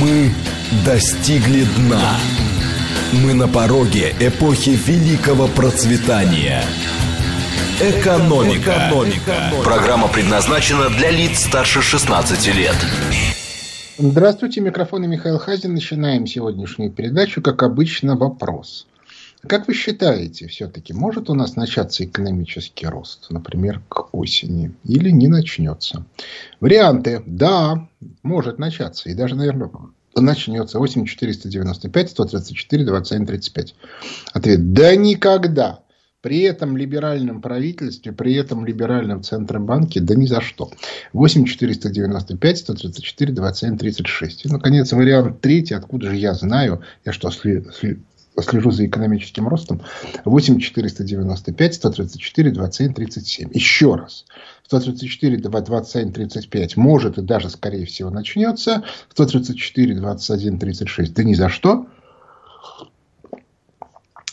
Мы достигли дна. Мы на пороге эпохи великого процветания. Экономика. Экономика. Программа предназначена для лиц старше 16 лет. Здравствуйте, микрофон Михаил Хазин. Начинаем сегодняшнюю передачу. Как обычно, вопрос. Как вы считаете, все-таки может у нас начаться экономический рост, например, к осени, или не начнется? Варианты. Да, может начаться. И даже, наверное, начнется 8495 134 27 35. Ответ. Да никогда. При этом либеральном правительстве, при этом либеральном Центробанке, да ни за что. 8 495 134 27 36. И, наконец, вариант третий. Откуда же я знаю? Я что, сли, сли, слежу за экономическим ростом. 8 495 134 27 37. Еще раз. 134 27 35 может и даже скорее всего начнется. 134 21 36 да ни за что.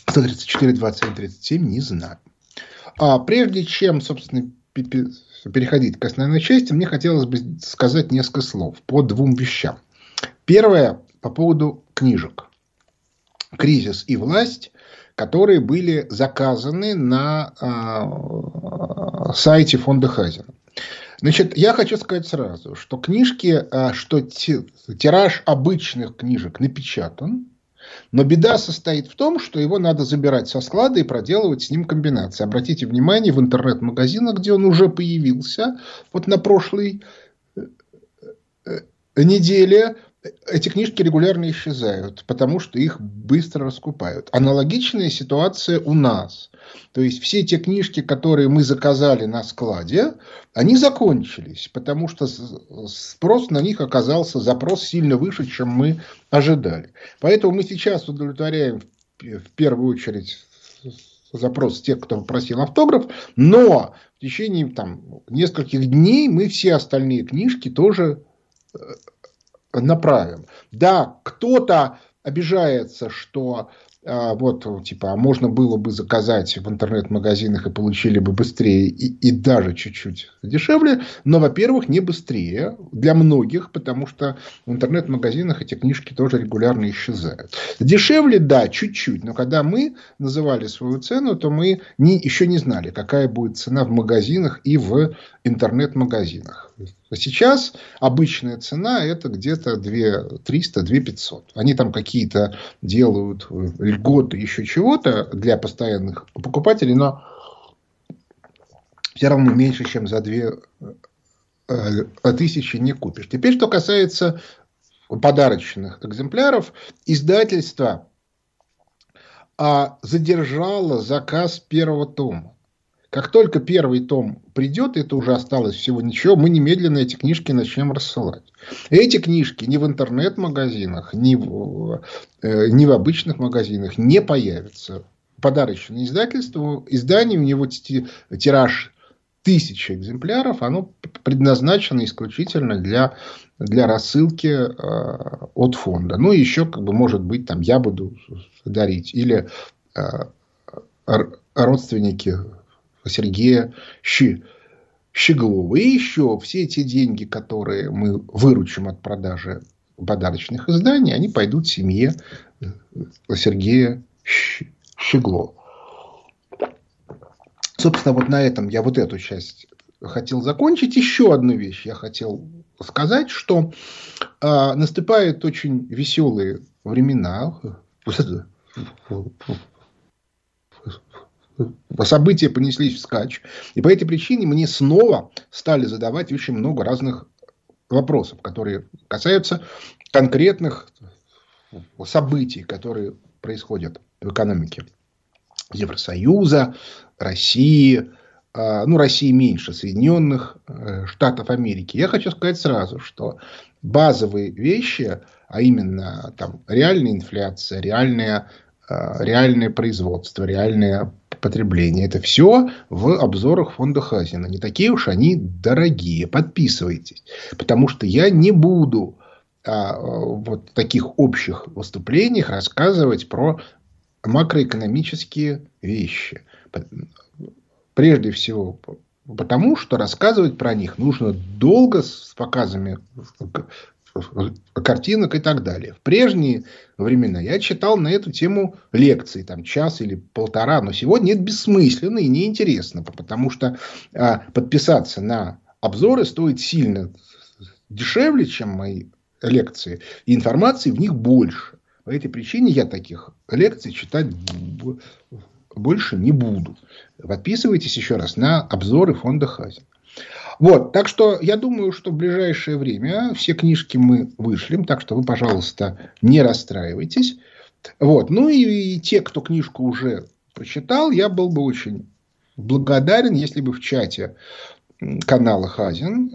134 27 37 не знаю. А прежде чем, собственно, переходить к основной части, мне хотелось бы сказать несколько слов по двум вещам. Первое по поводу книжек кризис и власть, которые были заказаны на э, сайте фонда Хазина. Значит, я хочу сказать сразу, что книжки, э, что тираж обычных книжек напечатан, но беда состоит в том, что его надо забирать со склада и проделывать с ним комбинации. Обратите внимание, в интернет-магазинах, где он уже появился, вот на прошлой э, э, неделе эти книжки регулярно исчезают, потому что их быстро раскупают. Аналогичная ситуация у нас. То есть все те книжки, которые мы заказали на складе, они закончились, потому что спрос на них оказался, запрос сильно выше, чем мы ожидали. Поэтому мы сейчас удовлетворяем в первую очередь запрос тех, кто попросил автограф, но в течение там, нескольких дней мы все остальные книжки тоже э, направим. Да, кто-то обижается, что а, вот, типа, можно было бы заказать в интернет-магазинах и получили бы быстрее и, и даже чуть-чуть дешевле, но, во-первых, не быстрее для многих, потому что в интернет-магазинах эти книжки тоже регулярно исчезают. Дешевле, да, чуть-чуть, но когда мы называли свою цену, то мы не, еще не знали, какая будет цена в магазинах и в интернет-магазинах. Сейчас обычная цена это где-то 2 300, 2 500. Они там какие-то делают э, льготы, еще чего-то для постоянных покупателей, но все равно меньше, чем за 2 э, тысячи не купишь. Теперь, что касается подарочных экземпляров, издательство а, задержало заказ первого тома. Как только первый том придет, это уже осталось всего ничего, мы немедленно эти книжки начнем рассылать. Эти книжки ни в интернет-магазинах, ни в, э, ни в обычных магазинах не появятся. Подарочное издательство, издание, у него тираж тысячи экземпляров, оно предназначено исключительно для, для рассылки э, от фонда. Ну, еще, как бы, может быть, там я буду дарить. Или э, родственники Сергея Щи, Щеглова. И еще все эти деньги, которые мы выручим от продажи подарочных изданий, они пойдут семье э, Сергея Щеглова. Собственно, вот на этом я вот эту часть хотел закончить. Еще одну вещь я хотел сказать, что э, наступают очень веселые времена события понеслись вскачь. И по этой причине мне снова стали задавать очень много разных вопросов, которые касаются конкретных событий, которые происходят в экономике Евросоюза, России, а, ну, России меньше, Соединенных э, Штатов Америки. Я хочу сказать сразу, что базовые вещи, а именно там реальная инфляция, реальное, а, реальное производство, реальное потребления. Это все в обзорах фонда Хазина. Не такие уж они дорогие. Подписывайтесь. Потому что я не буду а, вот таких общих выступлениях рассказывать про макроэкономические вещи. Прежде всего, потому что рассказывать про них нужно долго с показами картинок и так далее. В прежние времена я читал на эту тему лекции, там час или полтора, но сегодня это бессмысленно и неинтересно, потому что а, подписаться на обзоры стоит сильно дешевле, чем мои лекции, и информации в них больше. По этой причине я таких лекций читать больше не буду. Подписывайтесь еще раз на обзоры фонда Хазин. Вот, так что я думаю, что в ближайшее время все книжки мы вышлем, так что вы, пожалуйста, не расстраивайтесь. Вот, ну и, и те, кто книжку уже прочитал, я был бы очень благодарен, если бы в чате канала Хазин,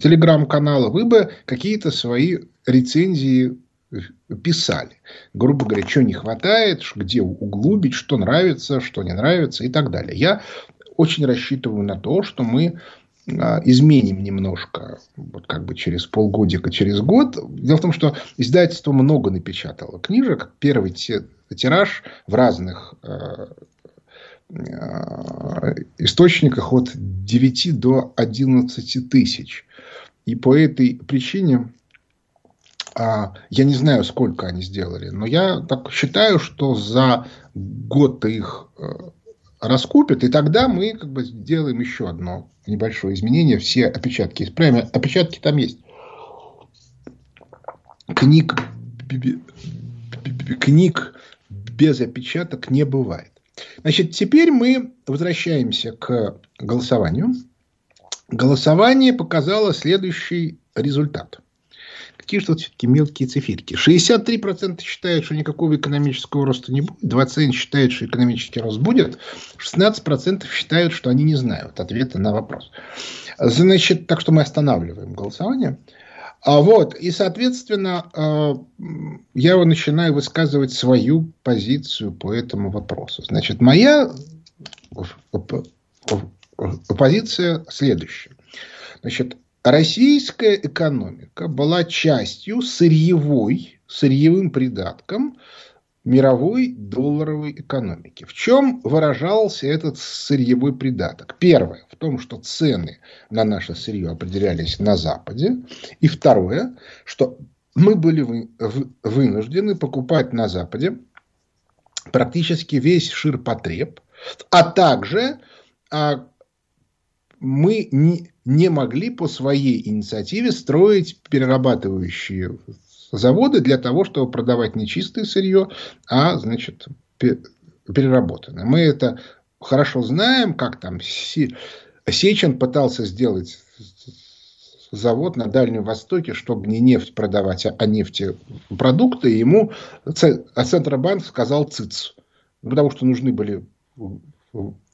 телеграм-канала, вы бы какие-то свои рецензии писали. Грубо говоря, что не хватает, где углубить, что нравится, что не нравится и так далее. Я очень рассчитываю на то, что мы а, изменим немножко, вот как бы через полгодика, через год. Дело в том, что издательство много напечатало книжек. Первый тираж в разных а, а, источниках от 9 до 11 тысяч. И по этой причине я не знаю, сколько они сделали, но я так считаю, что за год их раскупят, и тогда мы как бы сделаем еще одно небольшое изменение, все опечатки исправим. Опечатки там есть. Книг, книг без опечаток не бывает. Значит, теперь мы возвращаемся к голосованию. Голосование показало следующий результат какие же тут все-таки мелкие циферки. 63% считают, что никакого экономического роста не будет. 20% считают, что экономический рост будет. 16% считают, что они не знают ответа на вопрос. Значит, так что мы останавливаем голосование. А вот, и, соответственно, э, я начинаю высказывать свою позицию по этому вопросу. Значит, моя позиция следующая. Значит, российская экономика была частью сырьевой, сырьевым придатком мировой долларовой экономики. В чем выражался этот сырьевой придаток? Первое, в том, что цены на наше сырье определялись на Западе. И второе, что мы были вынуждены покупать на Западе практически весь ширпотреб, а также а, мы не, не могли по своей инициативе строить перерабатывающие заводы для того, чтобы продавать не чистое сырье, а, значит, переработанное. Мы это хорошо знаем, как там Сечин пытался сделать завод на Дальнем Востоке, чтобы не нефть продавать, а нефтепродукты. Ему а Центробанк сказал ЦИЦ. Потому что нужны были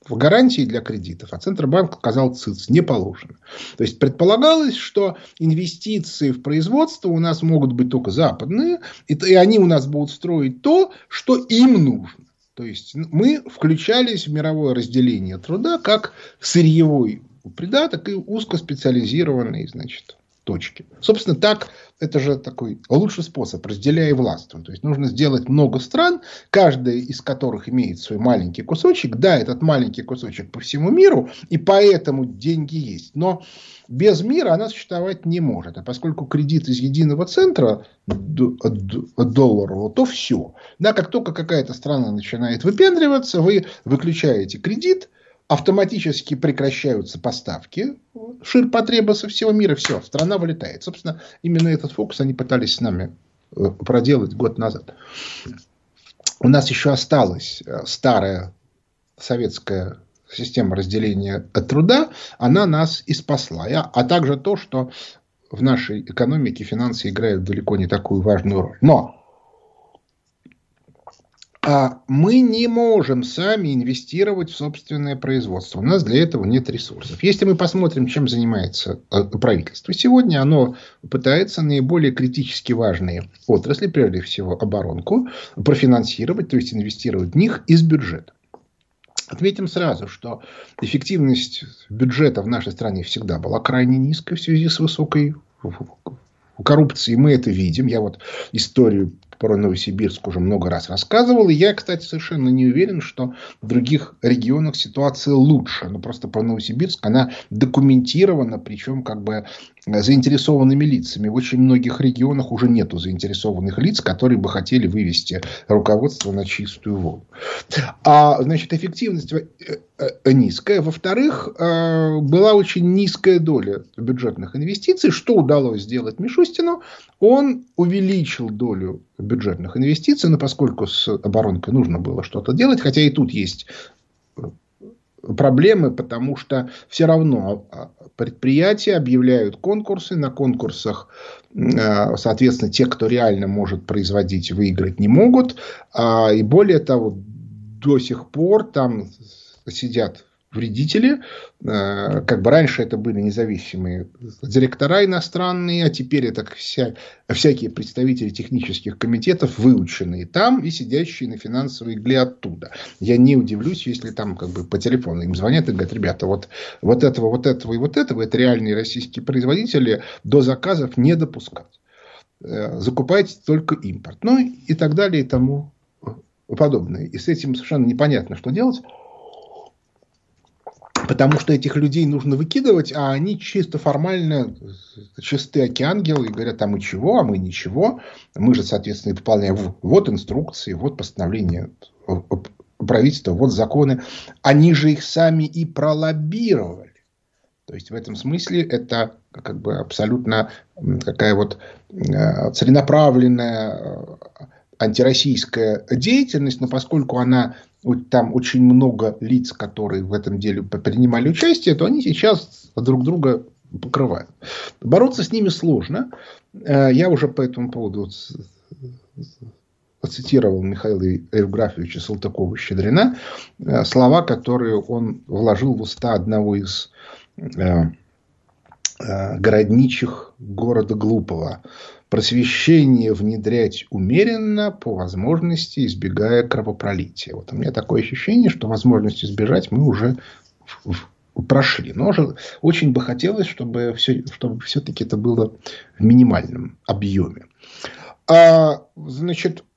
в гарантии для кредитов, а Центробанк сказал ЦИЦ, не положено. То есть предполагалось, что инвестиции в производство у нас могут быть только западные, и, и они у нас будут строить то, что им нужно. То есть мы включались в мировое разделение труда как сырьевой придаток и узкоспециализированный, значит, точки. Собственно, так это же такой лучший способ, разделяя властвуй. То есть нужно сделать много стран, каждая из которых имеет свой маленький кусочек. Да, этот маленький кусочек по всему миру, и поэтому деньги есть. Но без мира она существовать не может. А поскольку кредит из единого центра долларового, то все. Да, как только какая-то страна начинает выпендриваться, вы выключаете кредит, автоматически прекращаются поставки ширпотреба со всего мира, все, страна вылетает. Собственно, именно этот фокус они пытались с нами э, проделать год назад. У нас еще осталась э, старая советская система разделения труда, она нас и спасла. А также то, что в нашей экономике финансы играют далеко не такую важную роль. Но мы не можем сами инвестировать в собственное производство. У нас для этого нет ресурсов. Если мы посмотрим, чем занимается э, правительство сегодня, оно пытается наиболее критически важные отрасли, прежде всего оборонку, профинансировать, то есть инвестировать в них из бюджета. Отметим сразу, что эффективность бюджета в нашей стране всегда была крайне низкой в связи с высокой коррупцией. Мы это видим. Я вот историю про Новосибирск уже много раз рассказывал. И я, кстати, совершенно не уверен, что в других регионах ситуация лучше. Но просто про Новосибирск она документирована, причем как бы заинтересованными лицами. В очень многих регионах уже нету заинтересованных лиц, которые бы хотели вывести руководство на чистую воду. А, значит, эффективность э, э, низкая. Во-вторых, э, была очень низкая доля бюджетных инвестиций. Что удалось сделать Мишустину? Он увеличил долю бюджетных инвестиций, но поскольку с оборонкой нужно было что-то делать, хотя и тут есть проблемы, потому что все равно а, предприятия объявляют конкурсы, на конкурсах, а, соответственно, те, кто реально может производить, выиграть не могут, а, и более того, до сих пор там сидят вредители. Э, как бы раньше это были независимые директора иностранные, а теперь это вся, всякие представители технических комитетов, выученные там и сидящие на финансовой игле оттуда. Я не удивлюсь, если там как бы по телефону им звонят и говорят, ребята, вот, вот этого, вот этого и вот этого, это реальные российские производители, до заказов не допускать. Э, закупайте только импорт. Ну и так далее и тому подобное. И с этим совершенно непонятно, что делать. Потому что этих людей нужно выкидывать, а они чисто формально чистые океангелы и говорят, а мы чего, а мы ничего. Мы же, соответственно, выполняем вот инструкции, вот постановление правительства, вот законы. Они же их сами и пролоббировали. То есть в этом смысле это как бы абсолютно какая вот э, целенаправленная э, антироссийская деятельность, но поскольку она там очень много лиц, которые в этом деле принимали участие, то они сейчас друг друга покрывают. Бороться с ними сложно. Э, я уже по этому поводу цитировал Михаила Евграфовича Салтыкова-Щедрина э, слова, которые он вложил в уста одного из э, городничих города Глупого просвещение внедрять умеренно, по возможности избегая кровопролития. Вот у меня такое ощущение, что возможность избежать мы уже прошли. Но уже очень бы хотелось, чтобы, все, чтобы все-таки это было в минимальном объеме. А, значит, Э,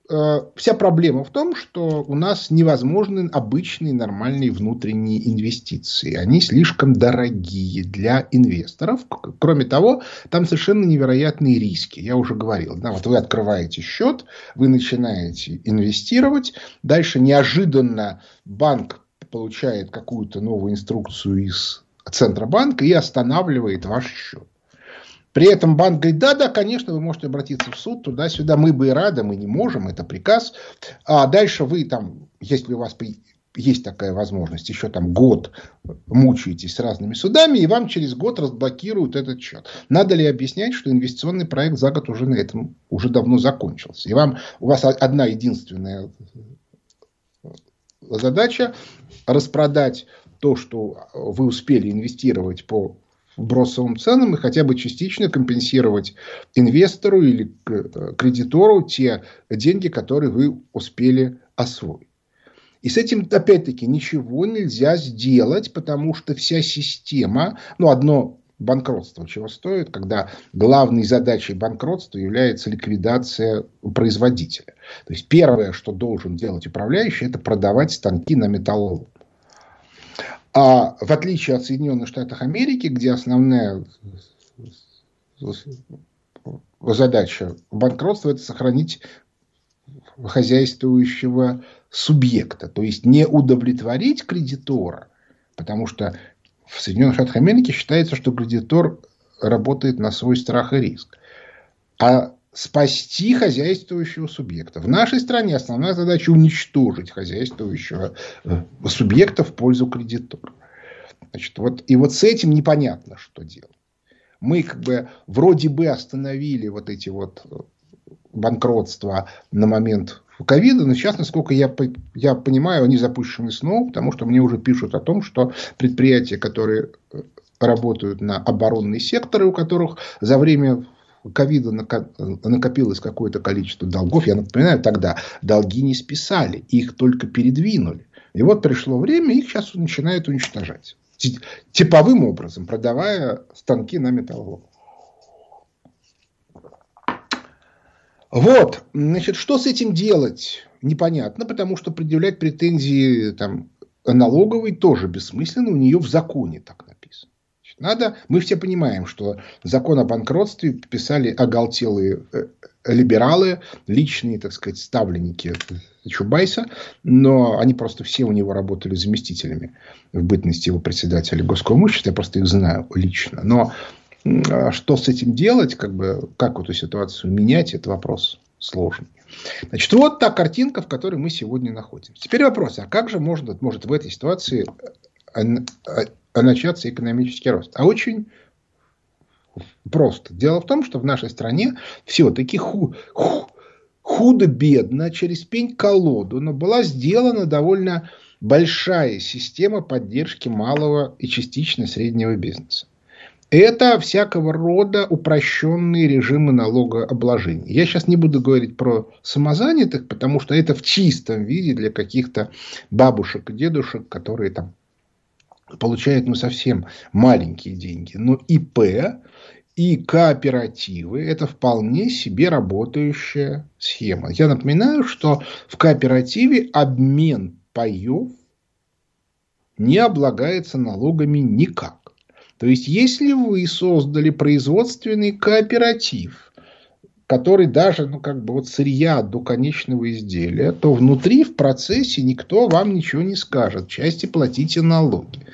вся проблема в том, что у нас невозможны обычные нормальные внутренние инвестиции. Они слишком дорогие для инвесторов. Кроме того, там совершенно невероятные риски. Я уже говорил. Да, вот вы открываете счет, вы начинаете инвестировать. Дальше неожиданно банк получает какую-то новую инструкцию из Центробанка и останавливает ваш счет. При этом банк говорит, да, да, конечно, вы можете обратиться в суд, туда-сюда, мы бы и рады, мы не можем, это приказ. А дальше вы там, если у вас есть такая возможность, еще там год мучаетесь с разными судами, и вам через год разблокируют этот счет. Надо ли объяснять, что инвестиционный проект за год уже на этом уже давно закончился? И вам, у вас одна единственная задача распродать то, что вы успели инвестировать по бросовым ценам и хотя бы частично компенсировать инвестору или э, кредитору те деньги, которые вы успели освоить. И с этим, опять-таки, ничего нельзя сделать, потому что вся система, ну, одно банкротство чего стоит, когда главной задачей банкротства является ликвидация производителя. То есть, первое, что должен делать управляющий, это продавать станки на металлолом. А в отличие от Соединенных Штатов Америки, где основная задача банкротства – это сохранить хозяйствующего субъекта, то есть не удовлетворить кредитора, потому что в Соединенных Штатах Америки считается, что кредитор работает на свой страх и риск, а спасти хозяйствующего субъекта. В нашей стране основная задача уничтожить хозяйствующего э, субъекта в пользу кредитора. Значит, вот, и вот с этим непонятно, что делать. Мы как бы вроде бы остановили вот эти вот э, банкротства на момент ковида, но сейчас, насколько я, я понимаю, они запущены снова, потому что мне уже пишут о том, что предприятия, которые э, работают на оборонный сектор, у которых за время ковида накопилось какое-то количество долгов. Я напоминаю, тогда долги не списали, их только передвинули. И вот пришло время, их сейчас начинают уничтожать. Типовым образом, продавая станки на металлолом. Вот, значит, что с этим делать, непонятно, потому что предъявлять претензии там, налоговой тоже бессмысленно, у нее в законе так написано. Надо, мы все понимаем, что закон о банкротстве писали оголтелые э, либералы, личные, так сказать, ставленники Чубайса, но они просто все у него работали заместителями в бытности его председателя Госкомыщества, я просто их знаю лично. Но а что с этим делать, как, бы, как эту ситуацию менять, это вопрос сложный. Значит, вот та картинка, в которой мы сегодня находимся. Теперь вопрос, а как же может, может в этой ситуации э, э, начаться экономический рост? А очень просто. Дело в том, что в нашей стране все-таки ху, ху, худо-бедно, через пень-колоду, но была сделана довольно большая система поддержки малого и частично среднего бизнеса. Это всякого рода упрощенные режимы налогообложения. Я сейчас не буду говорить про самозанятых, потому что это в чистом виде для каких-то бабушек и дедушек, которые там получают ну, совсем маленькие деньги. Но ИП и кооперативы – это вполне себе работающая схема. Я напоминаю, что в кооперативе обмен паев не облагается налогами никак. То есть, если вы создали производственный кооператив, который даже, ну, как бы вот сырья до конечного изделия, то внутри в процессе никто вам ничего не скажет. Части платите налоги.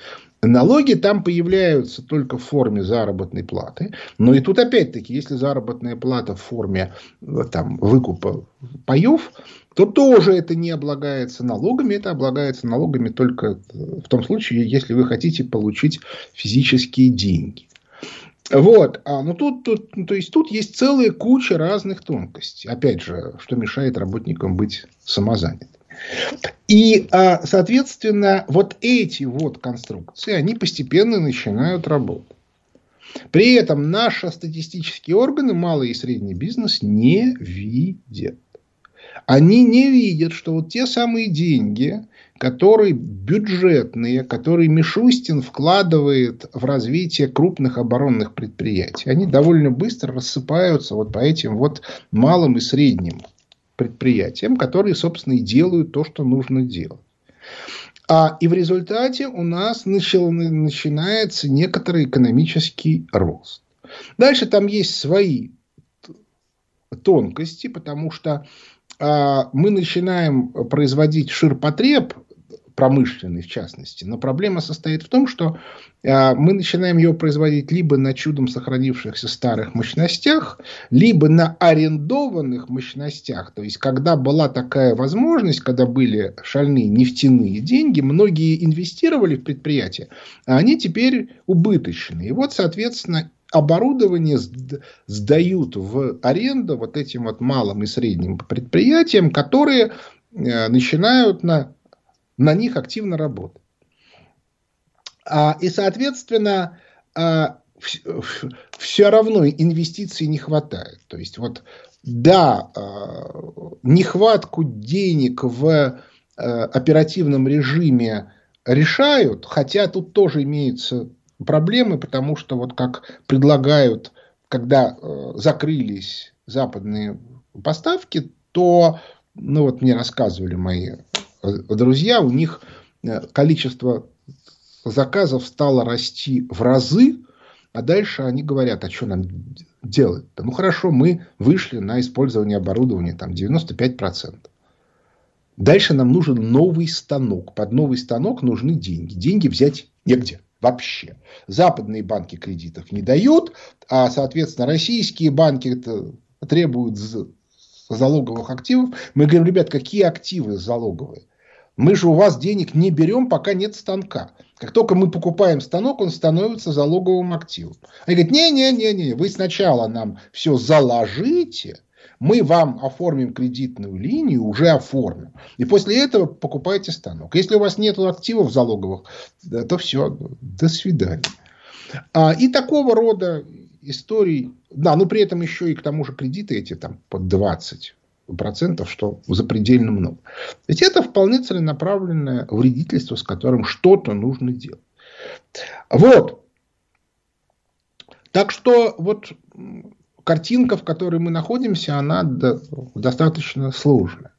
Налоги там появляются только в форме заработной платы. Но и тут опять-таки, если заработная плата в форме там, выкупа паев, то тоже это не облагается налогами. Это облагается налогами только в том случае, если вы хотите получить физические деньги. Вот, а, ну тут, тут, ну, то есть тут есть целая куча разных тонкостей. Опять же, что мешает работникам быть самозанятыми. И, а, соответственно, вот эти вот конструкции, они постепенно начинают работать. При этом наши статистические органы, малый и средний бизнес, не видят. Они не видят, что вот те самые деньги, которые бюджетные, которые Мишустин вкладывает в развитие крупных оборонных предприятий, они довольно быстро рассыпаются вот по этим вот малым и средним предприятиям, которые, собственно, и делают то, что нужно делать. А, и в результате у нас начал, начинается некоторый экономический рост. Дальше там есть свои тонкости, потому что а, мы начинаем производить ширпотреб промышленный в частности. Но проблема состоит в том, что а, мы начинаем его производить либо на чудом сохранившихся старых мощностях, либо на арендованных мощностях. То есть, когда была такая возможность, когда были шальные нефтяные деньги, многие инвестировали в предприятия, а они теперь убыточные. И вот, соответственно, оборудование сдают в аренду вот этим вот малым и средним предприятиям, которые э, начинают на на них активно работать. А, и, соответственно, а, все равно инвестиций не хватает. То есть, вот, да, а, нехватку денег в оперативном режиме решают, хотя тут тоже имеются проблемы, потому что вот как предлагают, когда закрылись западные поставки, то, ну вот мне рассказывали мои друзья, у них э, количество заказов стало расти в разы, а дальше они говорят, а что нам делать-то? Ну, хорошо, мы вышли на использование оборудования там 95%. Дальше нам нужен новый станок. Под новый станок нужны деньги. Деньги взять негде вообще. Западные банки кредитов не дают, а, соответственно, российские банки требуют залоговых активов. Мы говорим, ребят, какие активы залоговые? Мы же у вас денег не берем, пока нет станка. Как только мы покупаем станок, он становится залоговым активом. Они говорят, не-не-не, вы сначала нам все заложите, мы вам оформим кредитную линию, уже оформим. И после этого покупайте станок. Если у вас нет активов залоговых, то все, до свидания. А, и такого рода историй, да, но при этом еще и к тому же кредиты эти там под 20 процентов, что запредельно много. Ведь это вполне целенаправленное вредительство, с которым что-то нужно делать. Вот. Так что вот картинка, в которой мы находимся, она достаточно сложная.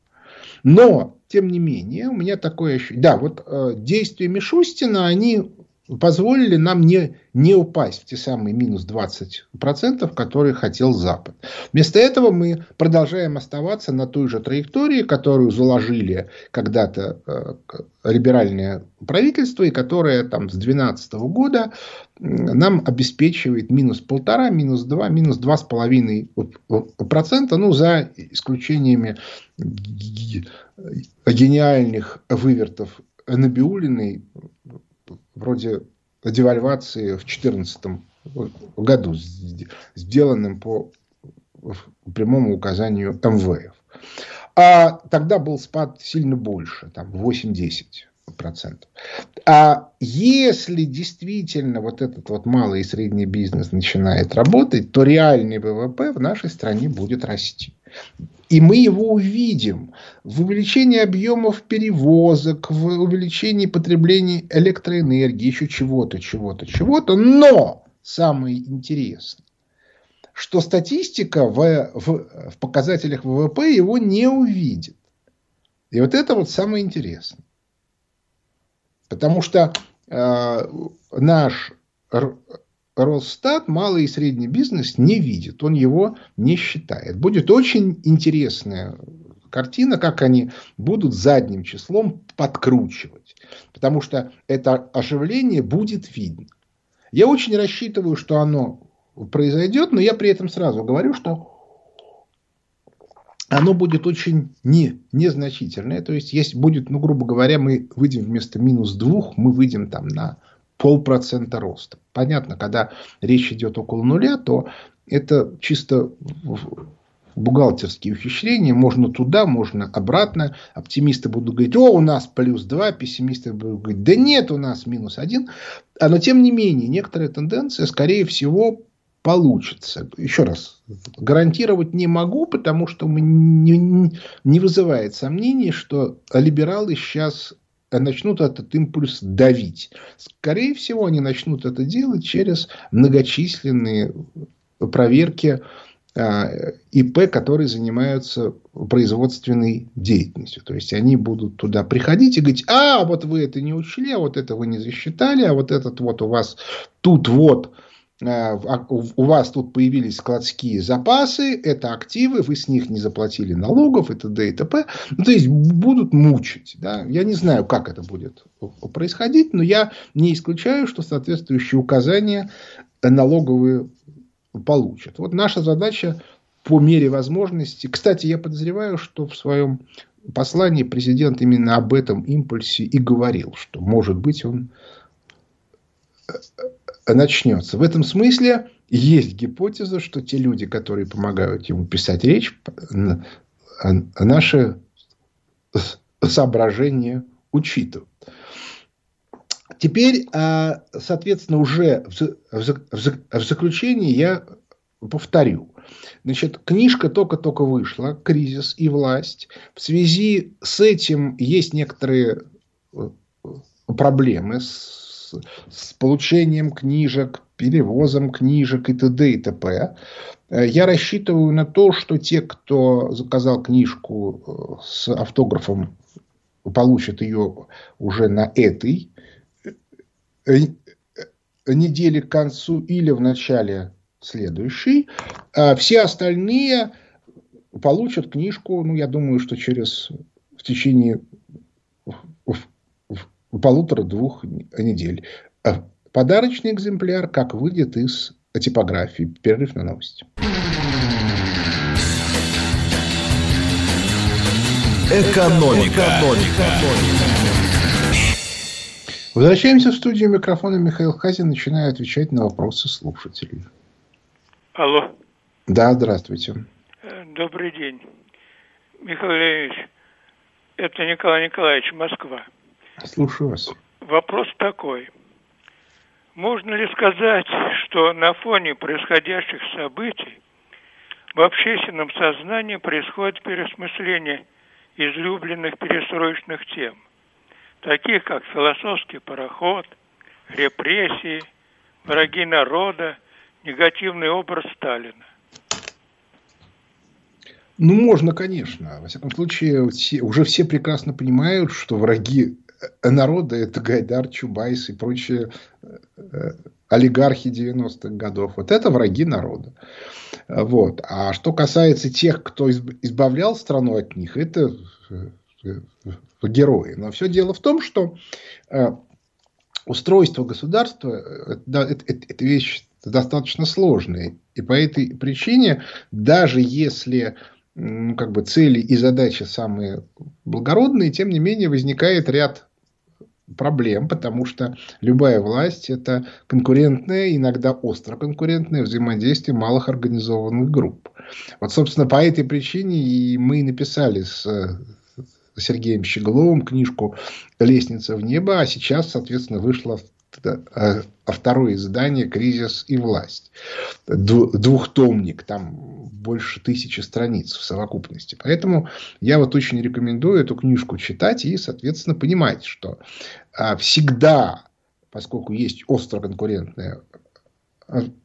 Но, тем не менее, у меня такое ощущение. Да, вот э, действия Мишустина, они позволили нам не, не упасть в те самые минус 20%, которые хотел Запад. Вместо этого мы продолжаем оставаться на той же траектории, которую заложили когда-то э, либеральное правительство, и которая там с 2012 года нам обеспечивает минус полтора, минус два, минус два с половиной процента, ну, за исключениями гениальных вывертов Набиулиной, вроде девальвации в 2014 году, сделанным по прямому указанию МВФ. А тогда был спад сильно больше, там 8-10 процентов. А если действительно вот этот вот малый и средний бизнес начинает работать, то реальный ВВП в нашей стране будет расти. И мы его увидим в увеличении объемов перевозок, в увеличении потребления электроэнергии, еще чего-то, чего-то, чего-то. Но самое интересное, что статистика в, в, в показателях ВВП его не увидит. И вот это вот самое интересное. Потому что э, наш Росстат малый и средний бизнес не видит, он его не считает. Будет очень интересная картина, как они будут задним числом подкручивать. Потому что это оживление будет видно. Я очень рассчитываю, что оно произойдет, но я при этом сразу говорю, что оно будет очень не, незначительное. То есть, если будет, ну, грубо говоря, мы выйдем вместо минус двух, мы выйдем там на полпроцента роста. Понятно, когда речь идет около нуля, то это чисто бухгалтерские ухищрения. Можно туда, можно обратно. Оптимисты будут говорить, о, у нас плюс 2, пессимисты будут говорить, да нет, у нас минус 1. А, но тем не менее, некоторая тенденция, скорее всего, получится. Еще раз, гарантировать не могу, потому что не, не вызывает сомнений, что либералы сейчас начнут этот импульс давить. Скорее всего, они начнут это делать через многочисленные проверки а, ИП, которые занимаются производственной деятельностью. То есть они будут туда приходить и говорить, а вот вы это не учли, а вот это вы не засчитали, а вот этот вот у вас тут вот а у вас тут появились складские запасы, это активы, вы с них не заплатили налогов, и т.д. и т.п. Ну, то есть, будут мучить. Да? Я не знаю, как это будет происходить, но я не исключаю, что соответствующие указания налоговые получат. Вот наша задача по мере возможности. Кстати, я подозреваю, что в своем послании президент именно об этом импульсе и говорил, что, может быть, он начнется. В этом смысле есть гипотеза, что те люди, которые помогают ему писать речь, наши соображения учитывают. Теперь, а, соответственно, уже в заключении я повторю. Значит, книжка только-только вышла, «Кризис и власть». В связи с этим есть некоторые э, проблемы с получением книжек, перевозом книжек и т.д. и т.п. Э, я рассчитываю на то, что те, кто заказал книжку э, с автографом, получат ее уже на этой э, неделе к концу или в начале следующей. А все остальные получат книжку, ну, я думаю, что через в течение полутора-двух недель. А подарочный экземпляр, как выйдет из типографии. Перерыв на новости. Экономика. Экономика. Возвращаемся в студию микрофона. Михаил Хазин начинает отвечать на вопросы слушателей. Алло. Да, здравствуйте. Э, добрый день. Михаил Леонидович, это Николай Николаевич, Москва. Слушаю вас. Вопрос такой. Можно ли сказать, что на фоне происходящих событий в общественном сознании происходит переосмысление излюбленных перестроечных тем, таких как философский пароход, репрессии, враги народа, негативный образ Сталина? Ну, можно, конечно. Во всяком случае, все, уже все прекрасно понимают, что враги народа это Гайдар, Чубайс и прочие э, олигархи 90-х годов. Вот это враги народа. Вот. А что касается тех, кто избавлял страну от них, это э, э, герои. Но все дело в том, что устройство государства это вещь достаточно сложная. И по этой причине, даже если ну, как бы цели и задачи самые благородные, тем не менее возникает ряд проблем, потому что любая власть это конкурентное, иногда остро конкурентное взаимодействие малых организованных групп. Вот, собственно, по этой причине и мы написали с Сергеем Щегловым книжку «Лестница в небо», а сейчас, соответственно, вышла а второе издание «Кризис и власть». Двухтомник, там больше тысячи страниц в совокупности. Поэтому я вот очень рекомендую эту книжку читать и, соответственно, понимать, что а, всегда, поскольку есть остро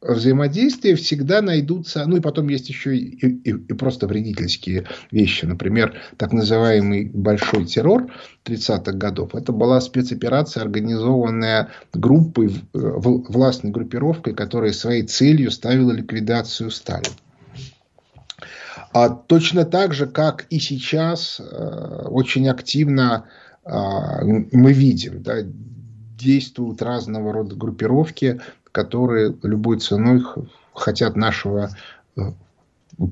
взаимодействия всегда найдутся, ну и потом есть еще и, и, и просто вредительские вещи. Например, так называемый большой террор 30-х годов. Это была спецоперация, организованная группой, властной группировкой, которая своей целью ставила ликвидацию Сталина. А точно так же, как и сейчас, э, очень активно а, мы видим, да, действуют разного рода группировки, которые любой ценой хотят нашего э,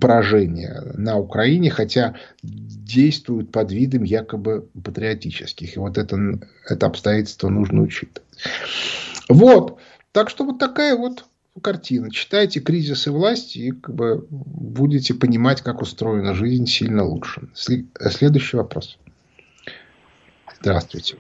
поражения на Украине, хотя действуют под видом якобы патриотических. И вот это, это обстоятельство нужно учитывать. Вот. Так что вот такая вот картина. Читайте «Кризисы власти» и как бы будете понимать, как устроена жизнь сильно лучше. Следующий вопрос. Здравствуйте.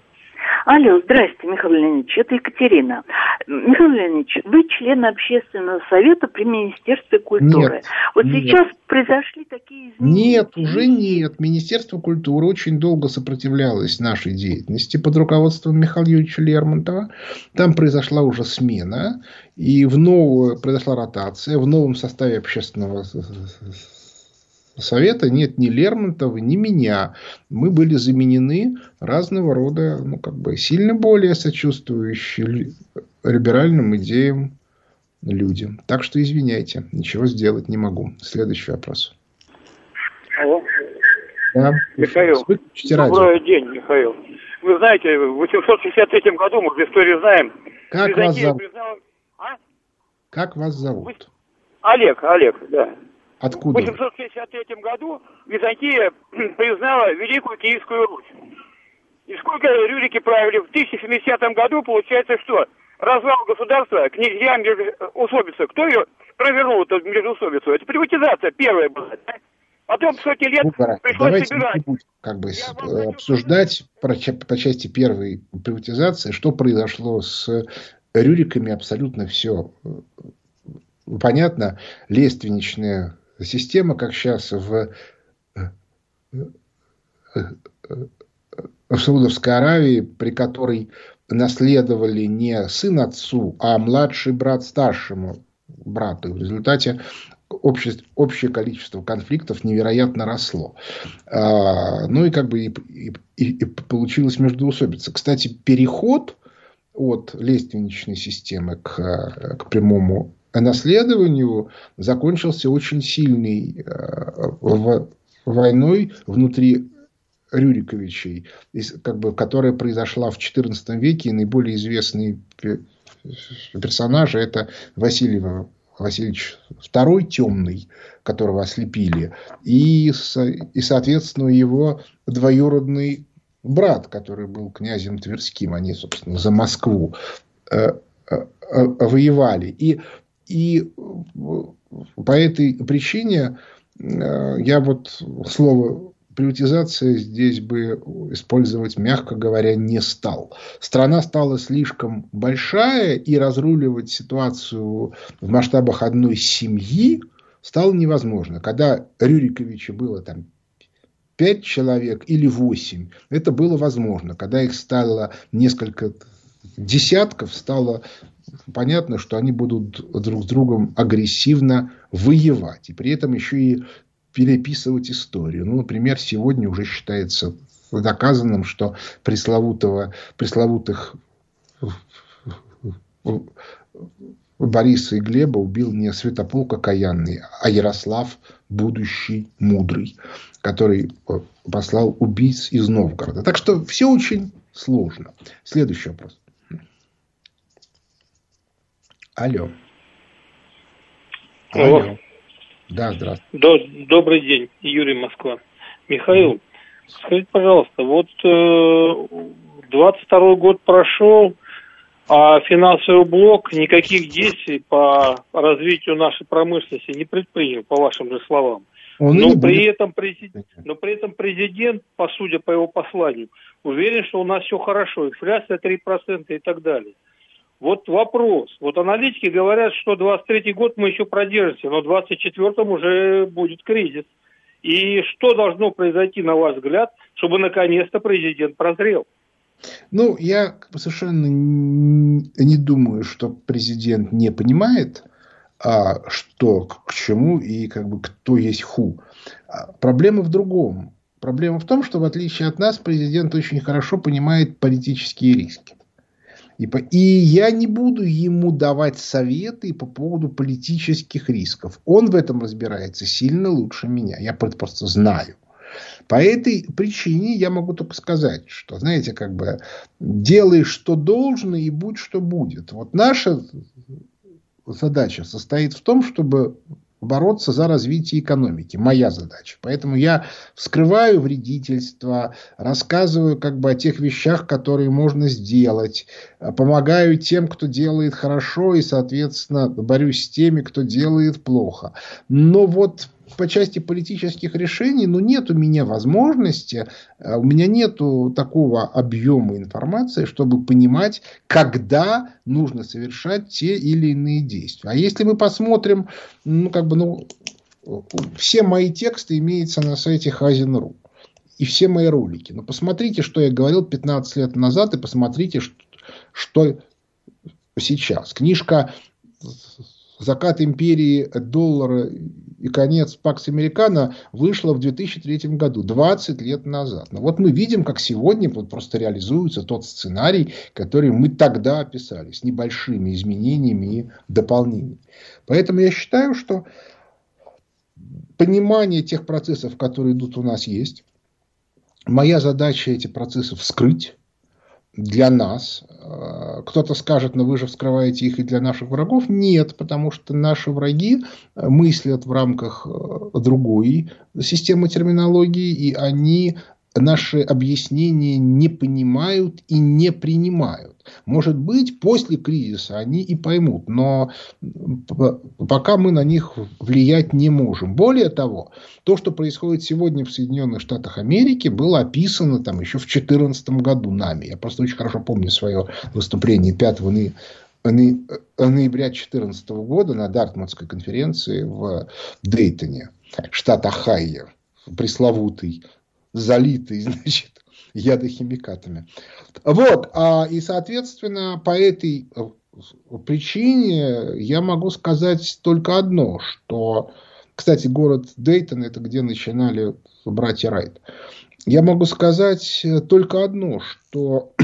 Алло, здрасте, Михаил Леонидович, это Екатерина. Михаил Леонидович, вы член общественного совета при Министерстве культуры. Нет, вот нет. сейчас произошли такие изменения. Нет, уже нет. Министерство культуры очень долго сопротивлялось нашей деятельности под руководством Михаила Юрьевича Лермонтова. Там произошла уже смена, и в новую произошла ротация в новом составе общественного совета нет ни Лермонтова, ни меня. Мы были заменены разного рода, ну, как бы, сильно более сочувствующие либеральным идеям людям. Так что извиняйте, ничего сделать не могу. Следующий вопрос. Алло. Да. Михаил, добрый радио. день, Михаил. Вы знаете, в 863 году, мы в истории знаем, как вас зовут? Признал... А? Как вас зовут? Олег, Олег, да. Откуда? В 863 году Византия признала Великую Киевскую Русь. И сколько Рюрики правили? В 1070 году получается что? Развал государства, князья межусобица. Кто ее провернул, эту межусобицу? Это приватизация первая была. Да? Потом сотни лет Выбора. пришлось Давайте собирать. Не будем как бы Я обсуждать про, по части первой приватизации, что произошло с Рюриками, абсолютно все понятно. Лественничная система, как сейчас в, в Саудовской Аравии, при которой наследовали не сын отцу, а младший брат старшему брату. В результате общее, общее количество конфликтов невероятно росло. А, ну и как бы и, и, и получилось междоусобица. Кстати, переход от лественничной системы к, к прямому наследованию закончился очень сильной э, войной внутри Рюриковичей, как бы, которая произошла в XIV веке. И наиболее известный персонаж это Василий Васильевич II Темный, которого ослепили, и, и, соответственно, его двоюродный брат, который был князем Тверским, они, собственно, за Москву э, э, воевали. И и по этой причине э, я вот слово приватизация здесь бы использовать, мягко говоря, не стал. Страна стала слишком большая, и разруливать ситуацию в масштабах одной семьи стало невозможно. Когда Рюриковича было там пять человек или восемь, это было возможно. Когда их стало несколько десятков, стало понятно, что они будут друг с другом агрессивно воевать. И при этом еще и переписывать историю. Ну, например, сегодня уже считается доказанным, что пресловутого, пресловутых Бориса и Глеба убил не Святополк окаянный, а Ярослав, будущий мудрый, который э, послал убийц из Новгорода. Так что все очень сложно. Следующий вопрос. Алло. Алло. Алло. Да, здравствуйте. Добрый день, Юрий Москва. Михаил, скажите, пожалуйста, вот э, 22 год прошел, а финансовый блок никаких действий по развитию нашей промышленности не предпринял, по вашим же словам. Он но, при этом но при этом президент, по сути, по его посланию, уверен, что у нас все хорошо, инфляция 3% и так далее. Вот вопрос. Вот аналитики говорят, что 23 год мы еще продержимся, но в 24 уже будет кризис. И что должно произойти, на ваш взгляд, чтобы наконец-то президент прозрел? Ну, я совершенно не думаю, что президент не понимает, а, что к чему и как бы кто есть ху. А, проблема в другом. Проблема в том, что в отличие от нас президент очень хорошо понимает политические риски. И, и я не буду ему давать советы по поводу политических рисков. Он в этом разбирается сильно лучше меня. Я просто знаю. По этой причине я могу только сказать, что, знаете, как бы делай, что должно, и будь, что будет. Вот наша задача состоит в том, чтобы бороться за развитие экономики. Моя задача. Поэтому я вскрываю вредительство, рассказываю как бы о тех вещах, которые можно сделать, помогаю тем, кто делает хорошо и, соответственно, борюсь с теми, кто делает плохо. Но вот по части политических решений, ну, нет у меня возможности, э, у меня нет такого объема информации, чтобы понимать, когда нужно совершать те или иные действия. А если мы посмотрим, ну, как бы, ну, все мои тексты имеются на сайте Хазин.ру. И все мои ролики. Но посмотрите, что я говорил 15 лет назад, и посмотрите, что, что сейчас. Книжка «Закат империи доллара и конец Пакс Американо вышла в 2003 году, 20 лет назад. Но вот мы видим, как сегодня просто реализуется тот сценарий, который мы тогда описали, с небольшими изменениями и дополнениями. Поэтому я считаю, что понимание тех процессов, которые идут у нас, есть. Моя задача эти процессы вскрыть для нас. Э, кто-то скажет, но вы же вскрываете их и для наших врагов. Нет, потому что наши враги э, мыслят в рамках э, другой системы терминологии, и они наши объяснения не понимают и не принимают. Может быть, после кризиса они и поймут, но пока мы на них влиять не можем. Более того, то, что происходит сегодня в Соединенных Штатах Америки, было описано там еще в 2014 году нами. Я просто очень хорошо помню свое выступление 5 ноября 2014 года на Дартмутской конференции в Дейтоне, штат Ohio, пресловутый залитый, значит, ядохимикатами. Вот, а, и, соответственно, по этой э, причине я могу сказать только одно, что, кстати, город Дейтон, это где начинали братья Райт. Я могу сказать только одно, что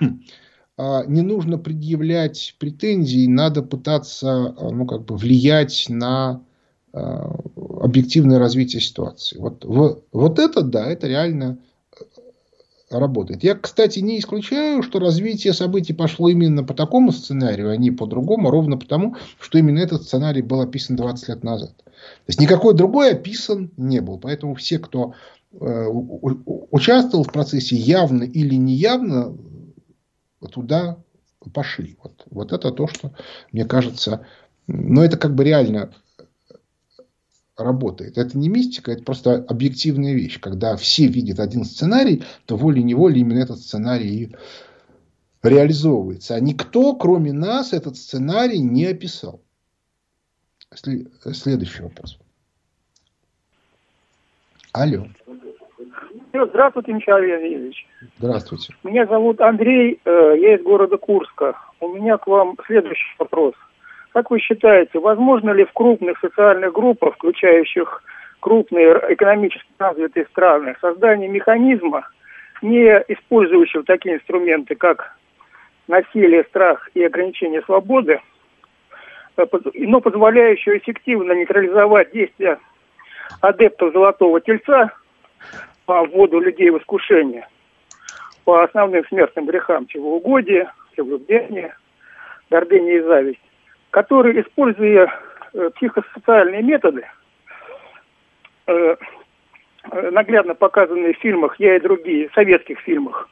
а, не нужно предъявлять претензий, надо пытаться ну, как бы влиять на Э, объективное развитие ситуации. Вот, вот это, да, это реально э, работает. Я, кстати, не исключаю, что развитие событий пошло именно по такому сценарию, а не по другому, ровно потому, что именно этот сценарий был описан 20 лет назад. То есть никакой другой описан не был. Поэтому все, кто э, участвовал в процессе явно или неявно, туда пошли. Вот, вот это то, что мне кажется, но это как бы реально работает. Это не мистика, это просто объективная вещь. Когда все видят один сценарий, то волей-неволей именно этот сценарий реализовывается. А никто, кроме нас, этот сценарий не описал. Следующий вопрос. Алло. Здравствуйте, Михаил Леонидович. Здравствуйте. Меня зовут Андрей, э, я из города Курска. У меня к вам следующий вопрос. Как вы считаете, возможно ли в крупных социальных группах, включающих крупные экономически развитые страны создание механизма, не использующего такие инструменты, как насилие, страх и ограничение свободы, э, но позволяющего эффективно нейтрализовать действия адептов Золотого Тельца по вводу людей в искушение, по основным смертным грехам чревоугодия, влюбление, гордыня и зависть, которые, используя э, психосоциальные методы, э, наглядно показанные в фильмах «Я и другие», советских фильмах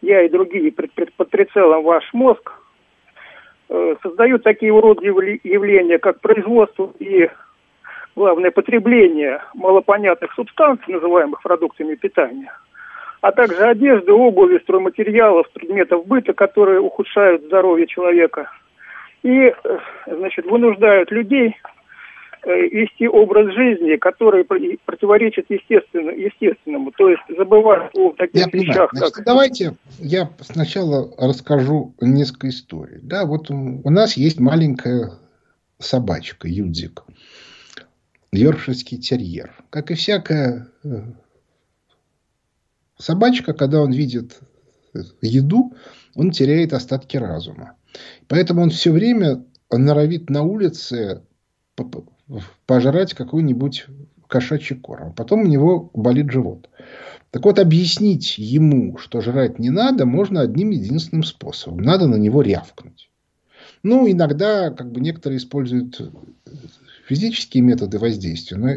«Я и другие» под, под прицелом «Ваш мозг», э, создают такие уродливые явления, как производство и, главное, потребление малопонятных субстанций, называемых продуктами питания, а также одежды, обуви, стройматериалов, предметов быта, которые ухудшают здоровье человека и, значит, вынуждают людей Э, вести образ жизни, который противоречит естественно, естественному. То есть забывать о таких я вещах. Значит, как... Давайте я сначала расскажу несколько историй. Да, вот у нас есть маленькая собачка, Юдзик. Йоркширский терьер. Как и всякая э, собачка, когда он видит еду, он теряет остатки разума. Поэтому он все время норовит на улице пожрать какой-нибудь кошачий корм. А потом у него болит живот. Так вот, объяснить ему, что жрать не надо, можно одним единственным способом. Надо на него рявкнуть. Ну, иногда как бы некоторые используют физические методы воздействия, но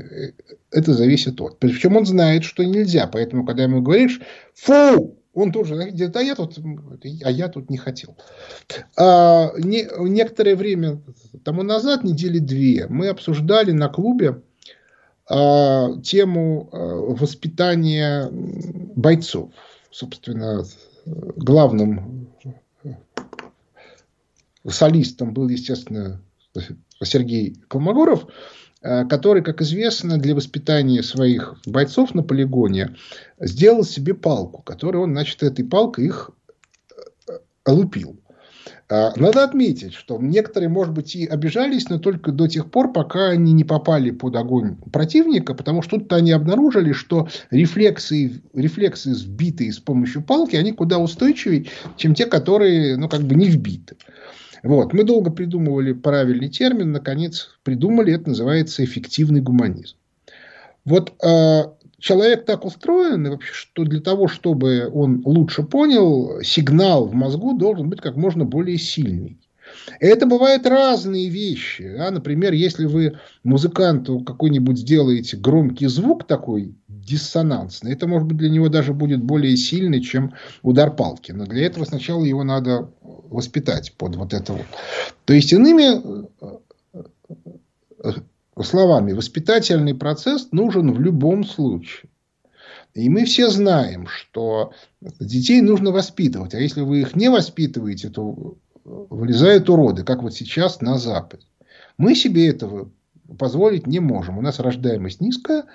это зависит от. Причем он знает, что нельзя. Поэтому, когда ему говоришь, фу, он тоже говорит, а я тут, а я тут не хотел. А, не, некоторое время тому назад, недели две, мы обсуждали на клубе а, тему а, воспитания бойцов. Собственно, главным солистом был, естественно, Сергей Колмогоров – Э, который, как известно, для воспитания своих бойцов на полигоне сделал себе палку, которой он, значит, этой палкой их э, лупил. Э, надо отметить, что некоторые, может быть, и обижались, но только до тех пор, пока они не попали под огонь противника, потому что тут они обнаружили, что рефлексы, рефлексы, вбитые с помощью палки, они куда устойчивее, чем те, которые, ну, как бы не вбиты. Вот. Мы долго придумывали правильный термин, наконец придумали, это называется эффективный гуманизм. Вот э, человек так устроен, вообще, что для того, чтобы он лучше понял, сигнал в мозгу должен быть как можно более сильный. Это бывают разные вещи. Да? Например, если вы музыканту какой-нибудь сделаете громкий звук такой диссонансный, это может быть для него даже будет более сильный, чем удар палки. Но для этого сначала его надо воспитать под вот это вот. То есть, иными э, словами, воспитательный процесс нужен в любом случае. И мы все знаем, что детей нужно воспитывать. А если вы их не воспитываете, то вылезают уроды, как вот сейчас на Западе. Мы себе этого позволить не можем. У нас рождаемость низкая,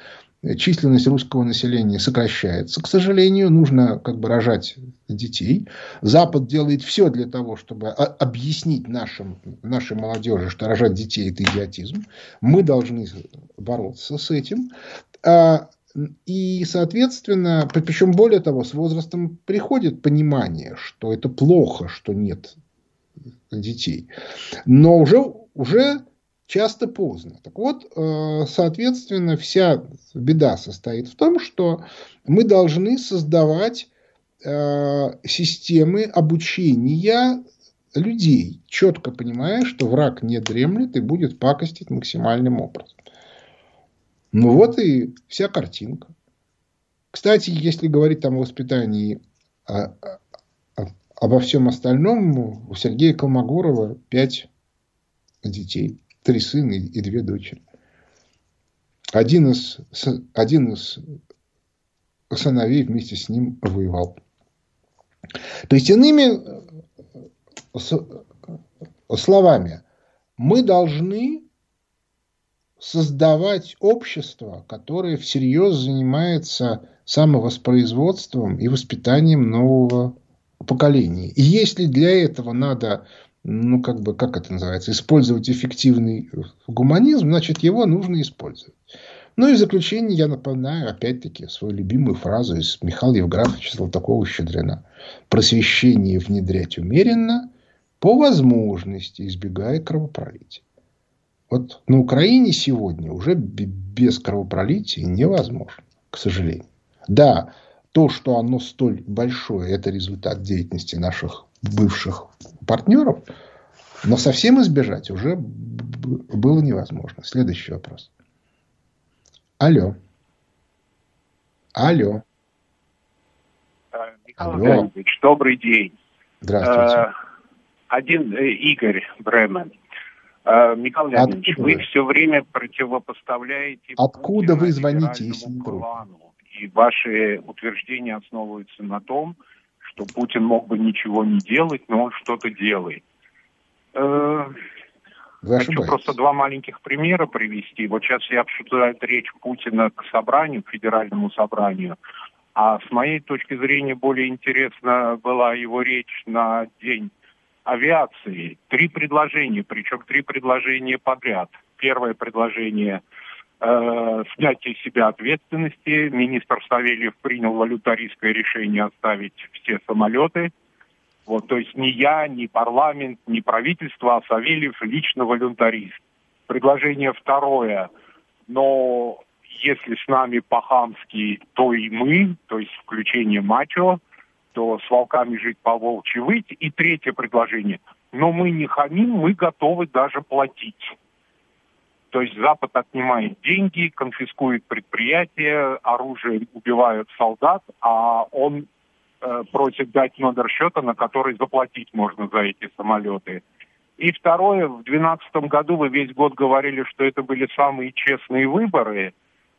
численность русского населения сокращается. К сожалению, нужно как бы рожать детей. Запад делает все для того, чтобы объяснить нашим, нашей молодежи, что рожать детей – это идиотизм. Мы должны бороться с этим. А, и, соответственно, причем более того, с возрастом приходит понимание, что это плохо, что нет детей. Но уже, уже часто поздно. Так вот, э, соответственно, вся беда состоит в том, что мы должны создавать э, системы обучения людей, четко понимая, что враг не дремлет и будет пакостить максимальным образом. Ну вот и вся картинка. Кстати, если говорить там о воспитании а, Обо всем остальном у Сергея Колмогорова пять детей. Три сына и две дочери. Один из, один из сыновей вместе с ним воевал. То есть, иными словами, мы должны создавать общество, которое всерьез занимается самовоспроизводством и воспитанием нового поколений. И если для этого надо, ну, как бы, как это называется, использовать эффективный гуманизм, значит, его нужно использовать. Ну и в заключение я напоминаю, опять-таки, свою любимую фразу из Михаила Евграфовича Золотакова-Щедрина. Просвещение внедрять умеренно, по возможности избегая кровопролития. Вот на Украине сегодня уже без кровопролития невозможно, к сожалению. Да, то, что оно столь большое, это результат деятельности наших бывших партнеров, но совсем избежать уже было невозможно. Следующий вопрос. Алло. Алло. Михаил Алло. добрый день. Здравствуйте. А, один э, Игорь Бремен. А, Михаил Леонидович, вы все время противопоставляете... Откуда вы звоните, если не плану, И ваши утверждения основываются на том, что Путин мог бы ничего не делать, но он что-то делает. Э, вы Хочу просто два маленьких примера привести. Вот сейчас я обсуждаю речь Путина к собранию, к федеральному собранию. А с моей точки зрения более интересна была его речь на день авиации. Три предложения, причем три предложения подряд. Первое предложение э, снятие себя ответственности. Министр Савельев принял волюнтаристское решение оставить все самолеты. Вот, то есть ни я, ни парламент, ни правительство, а Савельев лично волюнтарист. Предложение второе. Но если с нами по-хамски, то и мы, то есть включение мачо, то с волками жить по-волчьи выть. И третье предложение. Но мы не хамим, мы готовы даже платить. То есть Запад отнимает деньги, конфискует предприятия, оружие убивают солдат, а он э, просит дать номер счета, на который заплатить можно за эти самолеты. И второе, в 2012 году вы весь год говорили, что это были самые честные выборы,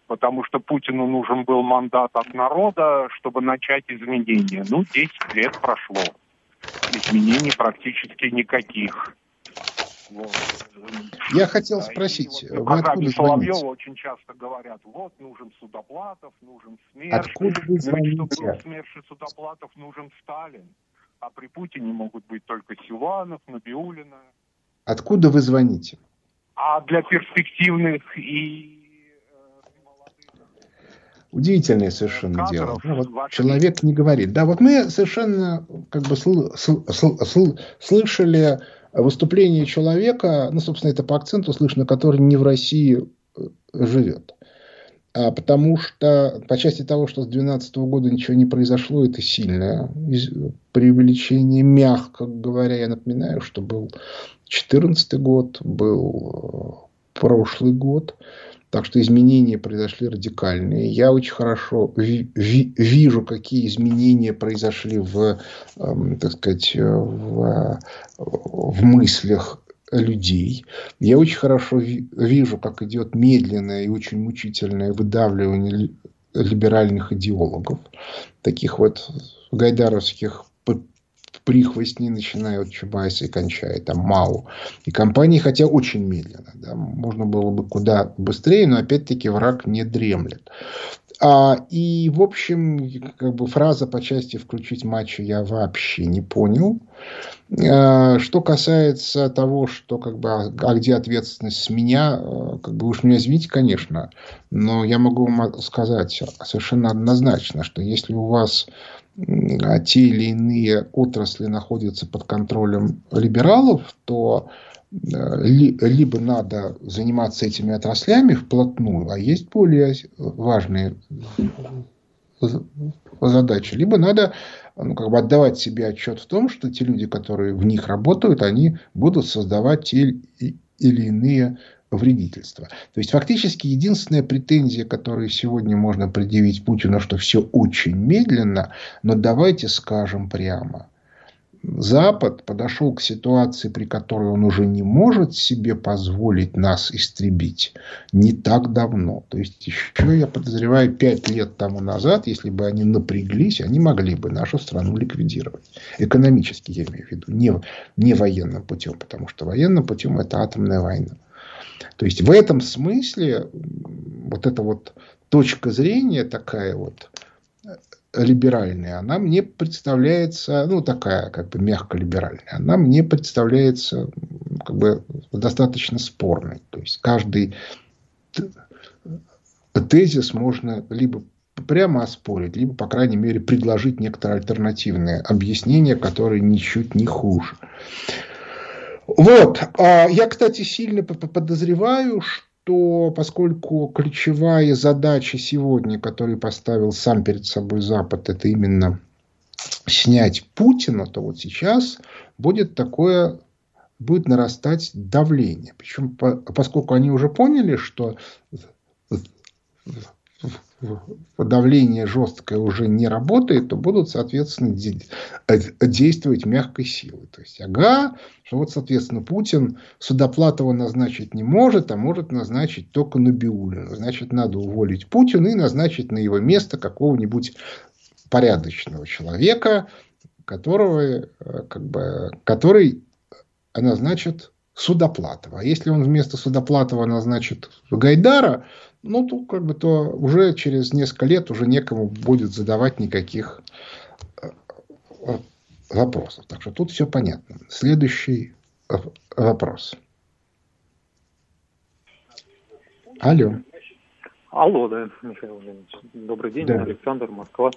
потому что Путину нужен был мандат от народа, чтобы начать изменения. Ну, 10 лет прошло. Изменений практически никаких. Я хотел спросить, и, вы откуда Соловьева звоните? очень часто говорят, вот, нужен Судоплатов, нужен СМЕРШ. Откуда вы звоните? Был СМЕРШ и Судоплатов, нужен Сталин. А при Путине могут быть только Силуанов, Набиулина. Откуда вы звоните? А для перспективных и Удивительное совершенно дело. Ну, вот человек не говорит. Да, вот мы совершенно как бы сл- сл- сл- слышали выступление человека, ну, собственно, это по акценту слышно, который не в России э, живет. А потому что по части того, что с 2012 года ничего не произошло, это сильное преувеличение, мягко говоря. Я напоминаю, что был 2014 год, был э, прошлый год. Так что изменения произошли радикальные. Я очень хорошо ви ви вижу, какие изменения произошли в, э, так сказать, в, в мыслях людей. Я очень хорошо вижу, как идет медленное и очень мучительное выдавливание либеральных идеологов, таких вот гайдаровских прихвостни, начиная от Чубайса и кончая там Мау. И компании, хотя очень медленно. Да, можно было бы куда быстрее, но опять-таки враг не дремлет. А, и, в общем, как бы фраза по части «включить матчу» я вообще не понял. А, что касается того, что как бы, а, а где ответственность с меня, а, как бы уж меня извините, конечно, но я могу вам сказать совершенно однозначно, что если у вас а те или иные отрасли находятся под контролем либералов, то либо надо заниматься этими отраслями вплотную, а есть более важные задачи, либо надо ну, как бы отдавать себе отчет в том, что те люди, которые в них работают, они будут создавать те или иные вредительства. То есть, фактически, единственная претензия, которую сегодня можно предъявить Путину, что все очень медленно, но давайте скажем прямо. Запад подошел к ситуации, при которой он уже не может себе позволить нас истребить, не так давно. То есть, еще, я подозреваю, пять лет тому назад, если бы они напряглись, они могли бы нашу страну ликвидировать. Экономически, я имею в виду, не, не военным путем, потому что военным путем это атомная война. То есть в этом смысле вот эта вот точка зрения такая вот либеральная, она мне представляется, ну такая как бы мягко либеральная, она мне представляется как бы достаточно спорной. То есть каждый тезис можно либо прямо оспорить, либо, по крайней мере, предложить некоторое альтернативное объяснение, которое ничуть не хуже. Вот. А я, кстати, сильно подозреваю, что поскольку ключевая задача сегодня, которую поставил сам перед собой Запад, это именно снять Путина, то вот сейчас будет такое будет нарастать давление. Причем, поскольку они уже поняли, что давление жесткое уже не работает, то будут, соответственно, действовать мягкой силой. То есть, ага, что вот, соответственно, Путин Судоплатова назначить не может, а может назначить только Набиулину. Значит, надо уволить Путина и назначить на его место какого-нибудь порядочного человека, которого, э, как бы, который назначит Судоплатова. А если он вместо Судоплатова назначит Гайдара, ну, то, как бы, то уже через несколько лет уже некому будет задавать никаких э, э, вопросов. Так что тут все понятно. Следующий вопрос. Алло. Алло, да, Михаил Леонидович. Добрый день, да. Александр, Москва.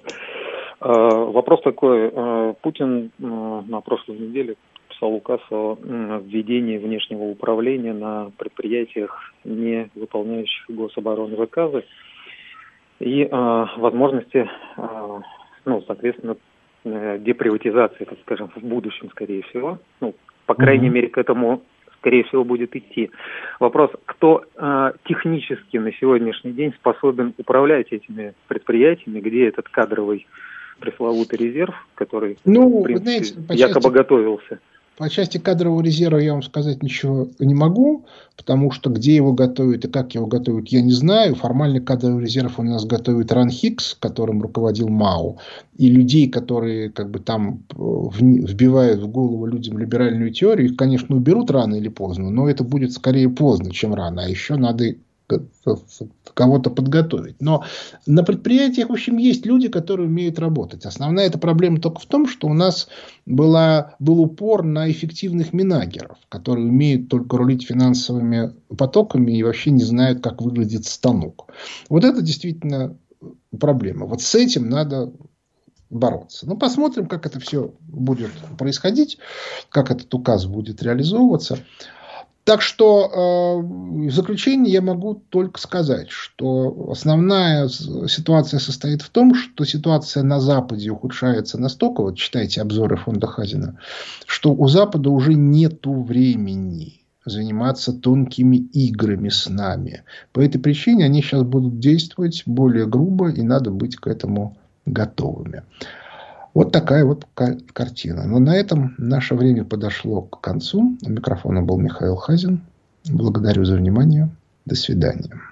Э, вопрос такой. Путин на прошлой неделе подписал указ о введении внешнего управления на предприятиях, не выполняющих гособороны заказы, и э, возможности, э, ну, соответственно, э, деприватизации, так скажем, в будущем, скорее всего. Ну, по крайней mm-hmm. мере, к этому, скорее всего, будет идти. Вопрос, кто э, технически на сегодняшний день способен управлять этими предприятиями, где этот кадровый пресловутый резерв, который, ну, в принципе, знаете, якобы части... готовился. По части кадрового резерва я вам сказать ничего не могу, потому что где его готовят и как его готовят, я не знаю. Формальный кадровый резерв у нас готовит Ран Хикс, которым руководил МАУ. И людей, которые как бы там э, вбивают в голову людям либеральную теорию, их, конечно, уберут рано или поздно, но это будет скорее поздно, чем рано. А еще надо кого-то подготовить. Но на предприятиях, в общем, есть люди, которые умеют работать. Основная эта проблема только в том, что у нас была, был упор на эффективных минагеров, которые умеют только рулить финансовыми потоками и вообще не знают, как выглядит станок. Вот это действительно проблема. Вот с этим надо бороться. Ну, посмотрим, как это все будет происходить, как этот указ будет реализовываться. Так что э, в заключение я могу только сказать, что основная ситуация состоит в том, что ситуация на Западе ухудшается настолько, вот читайте обзоры фонда Хазина, что у Запада уже нет времени заниматься тонкими играми с нами. По этой причине они сейчас будут действовать более грубо, и надо быть к этому готовыми. Вот такая вот картина. Но на этом наше время подошло к концу. У микрофона был Михаил Хазин. Благодарю за внимание. До свидания.